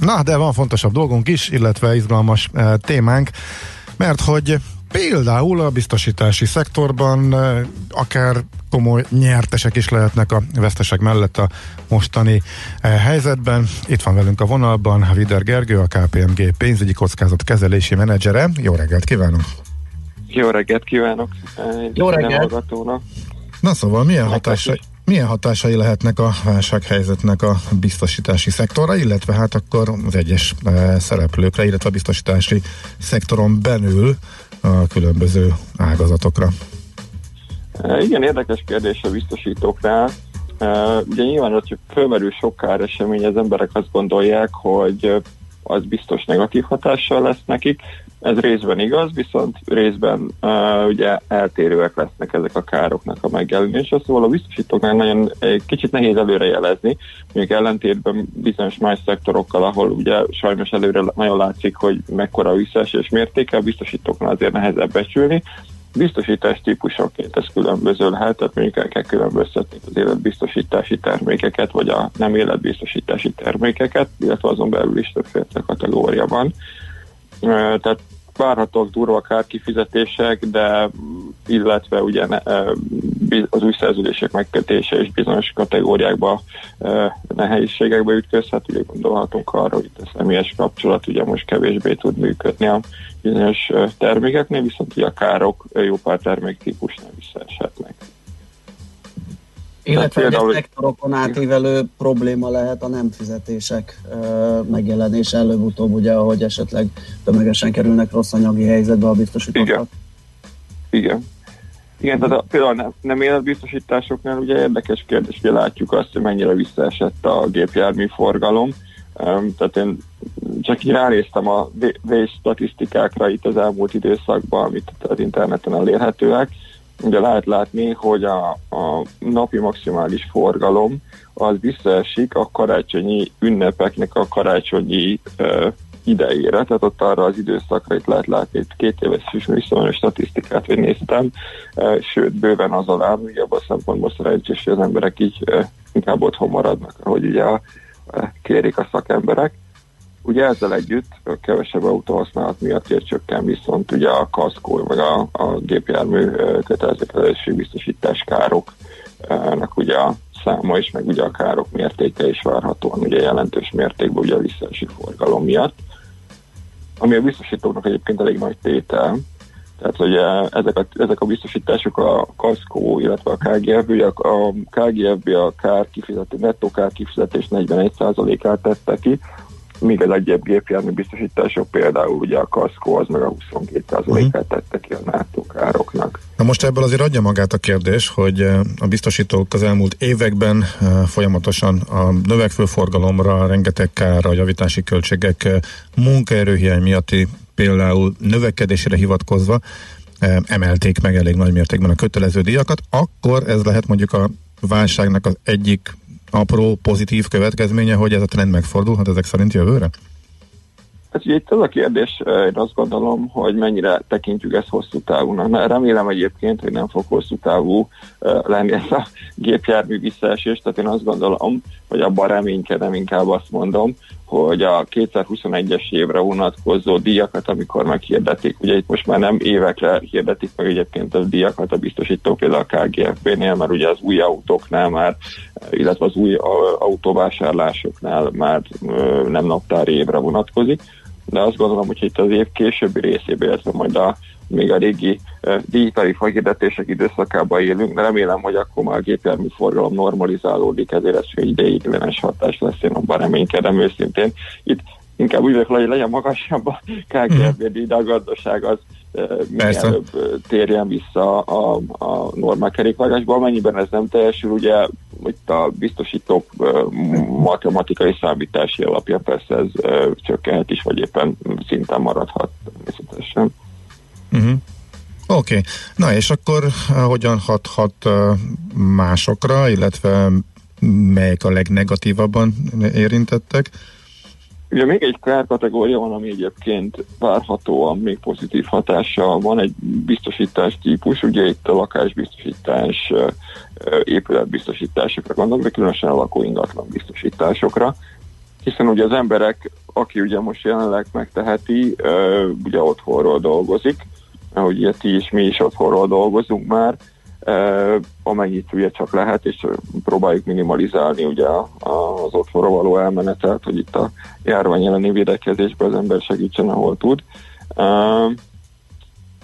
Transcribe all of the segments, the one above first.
Na, de van fontosabb dolgunk is, illetve izgalmas e, témánk, mert hogy például a biztosítási szektorban e, akár komoly nyertesek is lehetnek a vesztesek mellett a mostani e, helyzetben. Itt van velünk a vonalban Vider Gergő, a KPMG pénzügyi kockázat kezelési menedzsere. Jó reggelt kívánok! Jó reggelt kívánok! Jó reggelt! Na szóval milyen hatásai, milyen hatásai lehetnek a válsághelyzetnek a biztosítási szektorra, illetve hát akkor az egyes e, szereplőkre, illetve a biztosítási szektoron belül a különböző ágazatokra? E, igen, érdekes kérdés a biztosítóknál. E, ugye nyilván, hogy fölmerül sok káresemény, az emberek azt gondolják, hogy az biztos negatív hatással lesz nekik. Ez részben igaz, viszont részben uh, ugye eltérőek lesznek ezek a károknak a megjelenése, szóval a biztosítóknál nagyon egy kicsit nehéz előrejelezni, még ellentétben bizonyos más szektorokkal, ahol ugye sajnos előre nagyon látszik, hogy mekkora visszaesés mértéke, a biztosítóknál azért nehezebb becsülni, biztosítás típusokként ez különböző lehet, tehát mondjuk el kell különböztetni az életbiztosítási termékeket, vagy a nem életbiztosítási termékeket, illetve azon belül is többféle kategória van. Tehát várhatóak durva kárkifizetések, de illetve ugye az új szerződések megkötése és bizonyos kategóriákba nehézségekbe ütközhet, ugye gondolhatunk arra, hogy a személyes kapcsolat ugye most kevésbé tud működni a bizonyos termékeknél, viszont ugye a károk jó pár terméktípusnál visszaeshetnek. Illetve hogy a szektorokon átívelő probléma lehet a nem fizetések megjelenése előbb-utóbb, ugye, ahogy esetleg tömegesen kerülnek rossz anyagi helyzetbe a biztosítottak. Igen. Igen. Igen, tehát a, például nem, nem életbiztosításoknál ugye érdekes kérdés, hogy látjuk azt, hogy mennyire visszaesett a gépjármű forgalom. Um, tehát én csak így ránéztem a vés statisztikákra itt az elmúlt időszakban, amit az interneten elérhetőek, ugye lehet látni, hogy a, a napi maximális forgalom az visszaesik a karácsonyi ünnepeknek a karácsonyi uh, idejére, tehát ott arra az időszakra itt lehet látni, itt két éves is visszamenő statisztikát, hogy néztem, uh, sőt, bőven az alá, ugye abban a szempontból szerencsés, hogy az emberek így uh, inkább otthon maradnak, hogy ugye uh, kérik a szakemberek. Ugye ezzel együtt kevesebb autóhasználat miatt ér csökken viszont ugye a kaszkó, vagy a, a gépjármű kötelezettségi biztosítás károknak ugye a száma is, meg ugye a károk mértéke is várhatóan ugye jelentős mértékben ugye a visszaesi forgalom miatt. Ami a biztosítóknak egyébként elég nagy tétel, tehát ugye ezek a, ezek a biztosítások a Kaszkó, illetve a KGFB, a, a KGFB a kár kifizetés, nettó kár kifizetés 41%-át tette ki, míg az egyéb gépjármű biztosítások például ugye a kaszkó az meg a 22%-át uh-huh. tette ki a NATO károknak. Na most ebből azért adja magát a kérdés, hogy eh, a biztosítók az elmúlt években eh, folyamatosan a növekvő forgalomra, rengeteg kárra, javítási költségek, eh, munkaerőhiány miatti például növekedésre hivatkozva emelték meg elég nagy mértékben a kötelező díjakat, akkor ez lehet mondjuk a válságnak az egyik apró pozitív következménye, hogy ez a trend megfordulhat ezek szerint jövőre? Hát ugye itt az a kérdés, én azt gondolom, hogy mennyire tekintjük ezt hosszú távúnak. Mert remélem egyébként, hogy nem fog hosszú távú lenni ez a gépjármű visszaesés, tehát én azt gondolom, hogy abban reménykedem, inkább azt mondom, hogy a 2021-es évre vonatkozó díjakat, amikor meghirdetik, ugye itt most már nem évekre hirdetik meg egyébként a díjakat a biztosítók, például a KGFB-nél, mert ugye az új autóknál már, illetve az új autóvásárlásoknál már nem naptári évre vonatkozik, de azt gondolom, hogy itt az év későbbi részében, illetve majd a még a régi uh, digitali hirdetések időszakában élünk, de remélem, hogy akkor már a gépjármű forgalom normalizálódik, ezért ez egy ideiglenes hatás lesz, én abban reménykedem őszintén. Itt inkább úgy vagyok, hogy legyen magasabb a KGFB mm. de a gazdaság az mielőbb térjen vissza a, a normál kerékvágásba. Amennyiben ez nem teljesül, ugye itt a biztosítók matematikai számítási alapja persze ez csökkenhet is, vagy éppen szinten maradhat természetesen. Uh-huh. Oké, okay. na és akkor hogyan hathat másokra, illetve melyek a legnegatívabban érintettek? Ugye még egy kategória van, ami egyébként várhatóan még pozitív hatása van, egy biztosítás típus, ugye itt a lakásbiztosítás, épületbiztosításokra gondolok, de különösen a lakóingatlan biztosításokra. hiszen ugye az emberek, aki ugye most jelenleg megteheti, ugye otthonról dolgozik, ahogy ugye ti is, mi is otthonról dolgozunk már, amennyit ugye csak lehet, és próbáljuk minimalizálni ugye az otthonra való elmenetet, hogy itt a járvány elleni védekezésben az ember segítsen, ahol tud.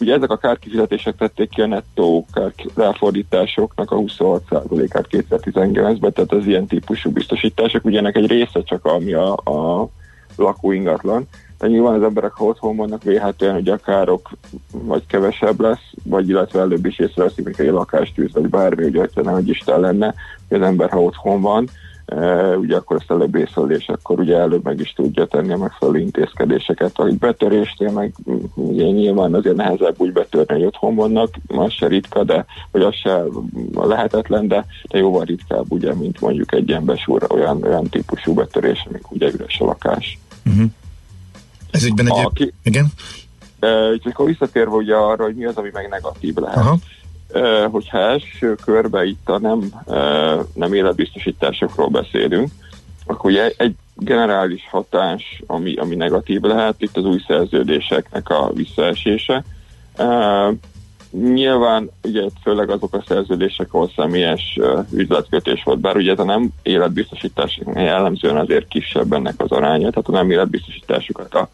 Ugye ezek a kárkifizetések tették ki a nettó ráfordításoknak a 26%-át 2019-ben, tehát az ilyen típusú biztosítások, ugye ennek egy része csak ami a, a lakóingatlan, de nyilván az emberek, ha otthon vannak, véhetően, hogy a károk vagy kevesebb lesz, vagy illetve előbb is észreveszik, hogy egy lakástűz, vagy bármi, hogyha nem egy Isten lenne, hogy az ember, ha otthon van, Uh, ugye akkor ezt előbb észlel, és akkor ugye előbb meg is tudja tenni a megfelelő intézkedéseket. Ahogy betöréstél, meg ugye nyilván azért nehezebb úgy betörni, hogy otthon vannak, az se ritka, de vagy az se lehetetlen, de, de jóval ritkább, ugye, mint mondjuk egy ilyen besúra, olyan, olyan típusú betörés, amik ugye üres a lakás. Uh-huh. Ez egyben egy... Ki... Igen? Úgyhogy akkor visszatérve ugye arra, hogy mi az, ami meg negatív lehet. Aha. Uh, hogyha első körbe itt a nem, uh, nem életbiztosításokról beszélünk, akkor ugye egy generális hatás, ami, ami negatív lehet, itt az új szerződéseknek a visszaesése. Uh, nyilván ugye főleg azok a szerződések, ahol személyes uh, üzletkötés volt, bár ugye a nem életbiztosítás jellemzően azért kisebb ennek az aránya, tehát a nem életbiztosításokat a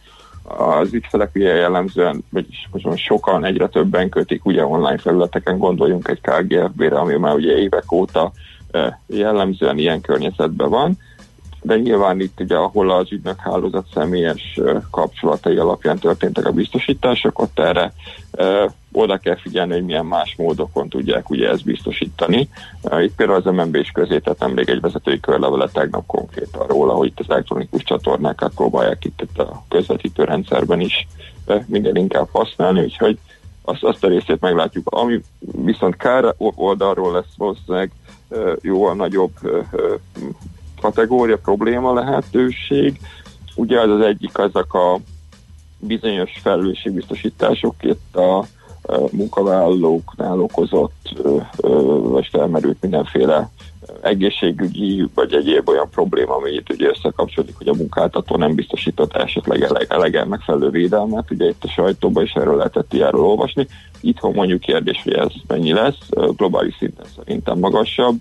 az ügyfelek ugye jellemzően, vagyis most sokan, egyre többen kötik ugye online felületeken, gondoljunk egy KGFB-re, ami már ugye évek óta jellemzően ilyen környezetben van, de nyilván itt ugye, ahol az ügynök hálózat személyes kapcsolatai alapján történtek a biztosítások, ott erre oda kell figyelni, hogy milyen más módokon tudják ugye ezt biztosítani. Itt például az MNB is közé tett nemrég egy vezetői körlevele tegnap konkrétan róla, hogy itt az elektronikus csatornákat próbálják itt, itt a közvetítő rendszerben is minden inkább használni, úgyhogy azt, azt a részét meglátjuk. Ami viszont kár oldalról lesz valószínűleg jóval nagyobb kategória, probléma lehetőség. Ugye az az egyik azok a bizonyos felelősségbiztosítások, itt a munkavállalóknál okozott, vagy felmerült mindenféle egészségügyi vagy egyéb olyan probléma, ami itt ugye összekapcsolódik, hogy a munkáltató nem biztosított esetleg elegen megfelelő védelmet, ugye itt a sajtóban is erről lehetett ilyenről olvasni. Itthon mondjuk kérdés, hogy ez mennyi lesz, globális szinten szerintem magasabb,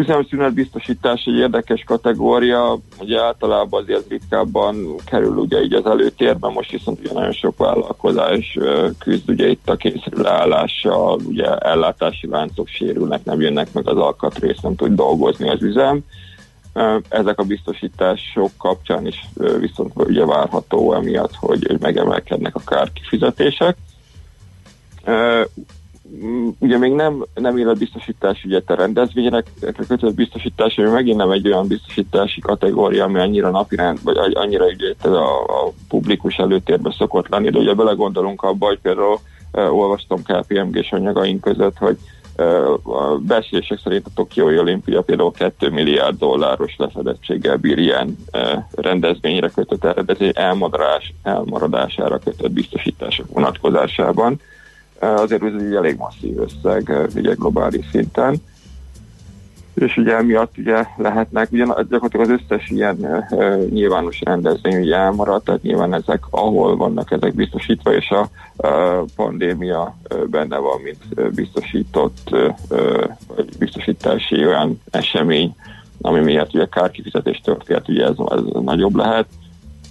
üzemszünet biztosítás egy érdekes kategória, ugye általában azért ritkábban kerül ugye így az előtérbe, most viszont ugye nagyon sok vállalkozás küzd ugye itt a kényszerű leállással, ugye ellátási láncok sérülnek, nem jönnek meg az alkatrész, nem tud dolgozni az üzem. Ezek a biztosítások kapcsán is viszont ugye várható emiatt, hogy megemelkednek a kárkifizetések ugye még nem, nem életbiztosítás, ugye a rendezvények kötött biztosítás, ami megint nem egy olyan biztosítási kategória, ami annyira napirend, vagy annyira ugye a, a publikus előtérbe szokott lenni, de ugye belegondolunk abba, hogy például uh, olvastam KPMG-s anyagaink között, hogy a beszélések szerint a Tokiói Olimpia például 2 milliárd dolláros lefedettséggel bír ilyen rendezvényre kötött eredezé elmaradás, elmaradására kötött biztosítások vonatkozásában azért ez egy elég masszív összeg ugye globális szinten. És ugye emiatt ugye lehetnek, ugye gyakorlatilag az összes ilyen uh, nyilvános rendezvény ugye elmaradt, tehát nyilván ezek, ahol vannak ezek biztosítva, és a uh, pandémia uh, benne van, mint biztosított, uh, vagy biztosítási olyan esemény, ami miatt ugye kárkifizetés történt, ugye ez, ez nagyobb lehet.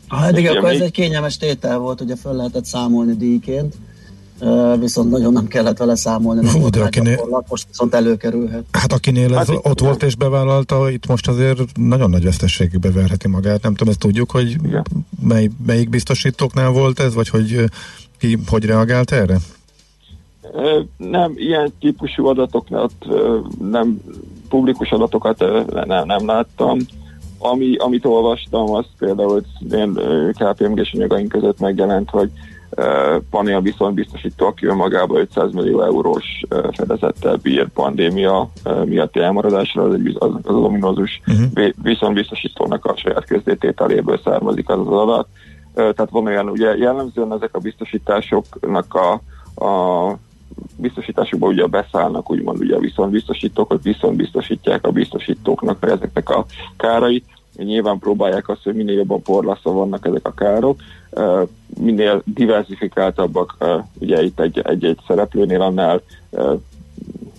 Ha eddig akkor még... ez egy kényelmes tétel volt, ugye föl lehetett számolni díjként viszont nagyon nem kellett vele számolni. Nem Hú, de akinél... Most viszont előkerülhet. Hát akinél ez hát, ott volt és bevállalta, itt most azért nagyon nagy vesztességbe verheti magát. Nem tudom, ezt tudjuk, hogy mely, melyik biztosítóknál volt ez, vagy hogy ki hogy reagált erre? Nem, ilyen típusú adatoknál nem, publikus adatokat nem, nem láttam. Ami, amit olvastam, az például én KPMG-s anyagaink között megjelent, hogy panel viszont biztosító, aki önmagában 500 millió eurós fedezettel bír pandémia miatti elmaradásra, az, az, az ominózus uh-huh. viszont biztosítónak a saját közdétételéből származik az az adat. Tehát van olyan, ugye jellemzően ezek a biztosításoknak a, a biztosításokba ugye beszállnak úgymond ugye a viszontbiztosítók, hogy viszont biztosítják a biztosítóknak ezeknek a kárait, nyilván próbálják azt, hogy minél jobban porlaszva vannak ezek a károk, minél diversifikáltabbak ugye itt egy-egy szereplőnél, annál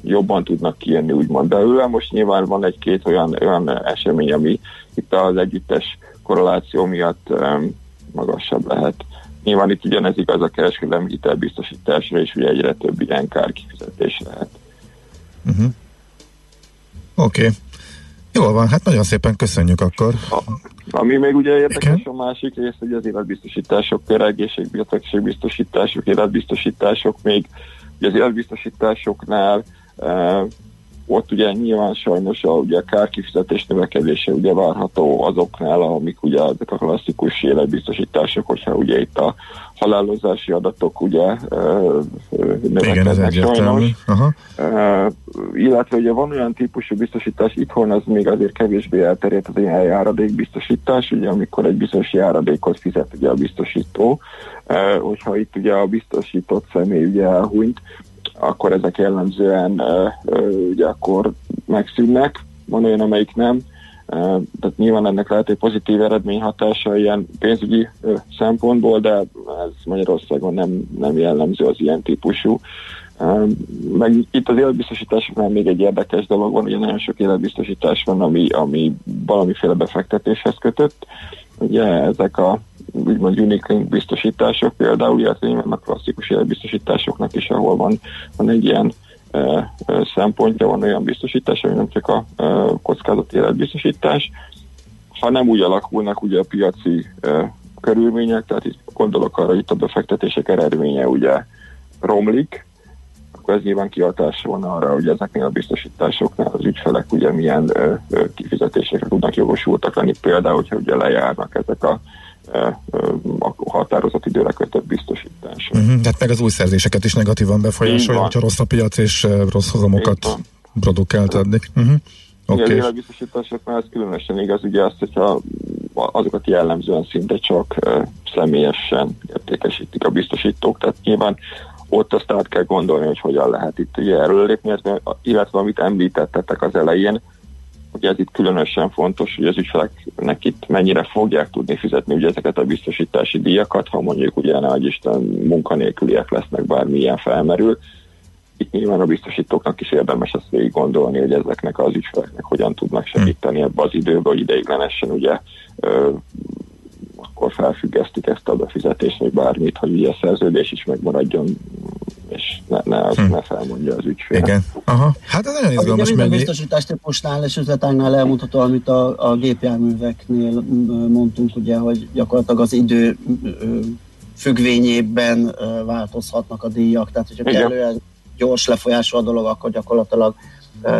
jobban tudnak kijönni úgymond belőle. Most nyilván van egy-két olyan, olyan esemény, ami itt az együttes korreláció miatt magasabb lehet. Nyilván itt ugyanez igaz a kereskedelmi hitelbiztosításra, és ugye egyre több ilyen kárkifizetés lehet. Uh-huh. Oké. Okay. Jól van, hát nagyon szépen köszönjük akkor. A, ami még ugye érdekes Igen? a másik rész, hogy az életbiztosítások, például egészségbiztosítások, életbiztosítások még ugye az életbiztosításoknál uh, ott ugye nyilván sajnos a, ugye a kárkifizetés növekedése ugye várható azoknál, amik ugye ezek a klasszikus életbiztosítások, hogyha ugye itt a halálozási adatok ugye növekednek sajnos. Aha. illetve ugye van olyan típusú biztosítás, itthon az még azért kevésbé elterjedt az ilyen járadékbiztosítás, ugye amikor egy bizonyos járadékot fizet ugye a biztosító, hogyha itt ugye a biztosított személy ugye elhunyt, akkor ezek jellemzően ugye akkor megszűnnek, van olyan, amelyik nem. Tehát nyilván ennek lehet egy pozitív eredményhatása ilyen pénzügyi szempontból, de ez Magyarországon nem, nem jellemző az ilyen típusú. Meg itt az életbiztosításoknál még egy érdekes dolog van, ugye nagyon sok életbiztosítás van, ami, ami valamiféle befektetéshez kötött. Ugye ezek a úgymond unique biztosítások például, illetve vannak klasszikus életbiztosításoknak is, ahol van, van egy ilyen szempontja, van olyan biztosítás, ami nem csak a kockázati életbiztosítás, hanem úgy alakulnak ugye a piaci körülmények, tehát itt gondolok arra, hogy itt a befektetések eredménye ugye romlik, akkor ez nyilván kihatása van arra, hogy ezeknél a biztosításoknál az ügyfelek ugye milyen ö, ö, kifizetésekre tudnak jogosultak lenni, például, hogyha ugye lejárnak ezek a a határozott időre kötött biztosítás. Uh-huh, tehát meg az új szerzéseket is negatívan befolyásolja, hogyha rossz a piac és rossz hozamokat produkált addig. Uh-huh. Okay. Igen, az életbiztosításoknál ez különösen igaz, ugye azt, hogyha azokat jellemzően szinte csak személyesen értékesítik a biztosítók, tehát nyilván ott azt át kell gondolni, hogy hogyan lehet itt ugye erről lépni, illetve amit említettetek az elején, Ugye ez itt különösen fontos, hogy az ügyfeleknek itt mennyire fogják tudni fizetni ugye ezeket a biztosítási díjakat, ha mondjuk ugye nagy Isten munkanélküliek lesznek, bármilyen felmerül. Itt nyilván a biztosítóknak is érdemes ezt végig gondolni, hogy ezeknek az ügyfeleknek hogyan tudnak segíteni ebbe az időbe, hogy ideiglenesen ugye ö, akkor felfüggesztik ezt a befizetést, vagy bármit, hogy ugye a szerződés is megmaradjon és ne, ne, az, hm. ne felmondja az ügyfél. Igen. Aha. Hát ez nagyon izgalmas. Ugye biztosítás típusnál és üzletágnál elmondható, amit a, a gépjárműveknél mondtunk, ugye, hogy gyakorlatilag az idő függvényében változhatnak a díjak, tehát hogyha Igen. kellően gyors lefolyású a dolog, akkor gyakorlatilag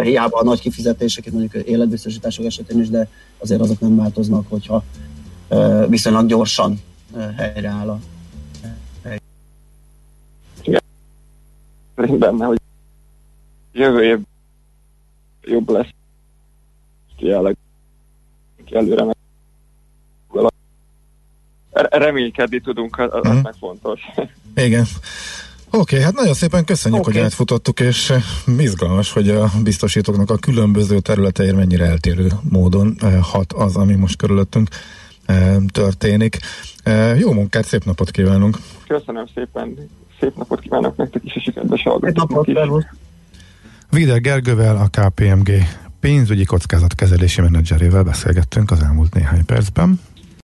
hiába a nagy kifizetések, mondjuk életbiztosítások esetén is, de azért azok nem változnak, hogyha viszonylag gyorsan helyreáll a szerint benne, hogy jövő év jobb lesz. Jelenleg előre meg reménykedni tudunk, az, az hmm. meg fontos. Igen. Oké, okay, hát nagyon szépen köszönjük, okay. hogy átfutottuk, és eh, izgalmas, hogy a biztosítóknak a különböző területeire mennyire eltérő módon eh, hat az, ami most körülöttünk eh, történik. Jó munkát, szép napot kívánunk! Köszönöm szépen! Szép napot kívánok nektek is, és a kedves hallgatóknak is. Vider Gergővel, a KPMG pénzügyi kockázatkezelési menedzserével beszélgettünk az elmúlt néhány percben.